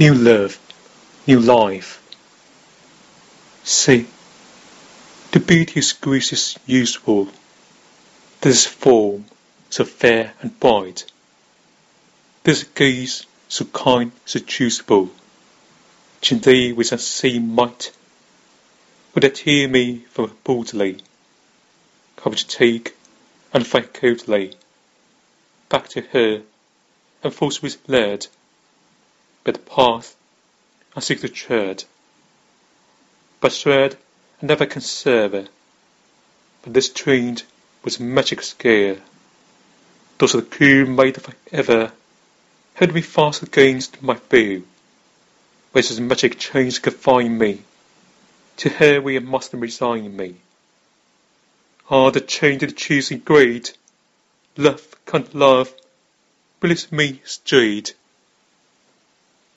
new love, new life. See, the beauty of is useful. This form so fair and bright. This gaze so kind, so choosable. Chin thee with same might, would that hear me from boldly, courage take and fight coldly, back to her, and forthwith led, but the path I seek to tread, but tread and never can but this trained with magic skill. Thus the cool maid for ever held me fast against my view, where his magic chains confine me, to her we must resign me. Ah, the change of choosing great, love can't love, bliss me straight.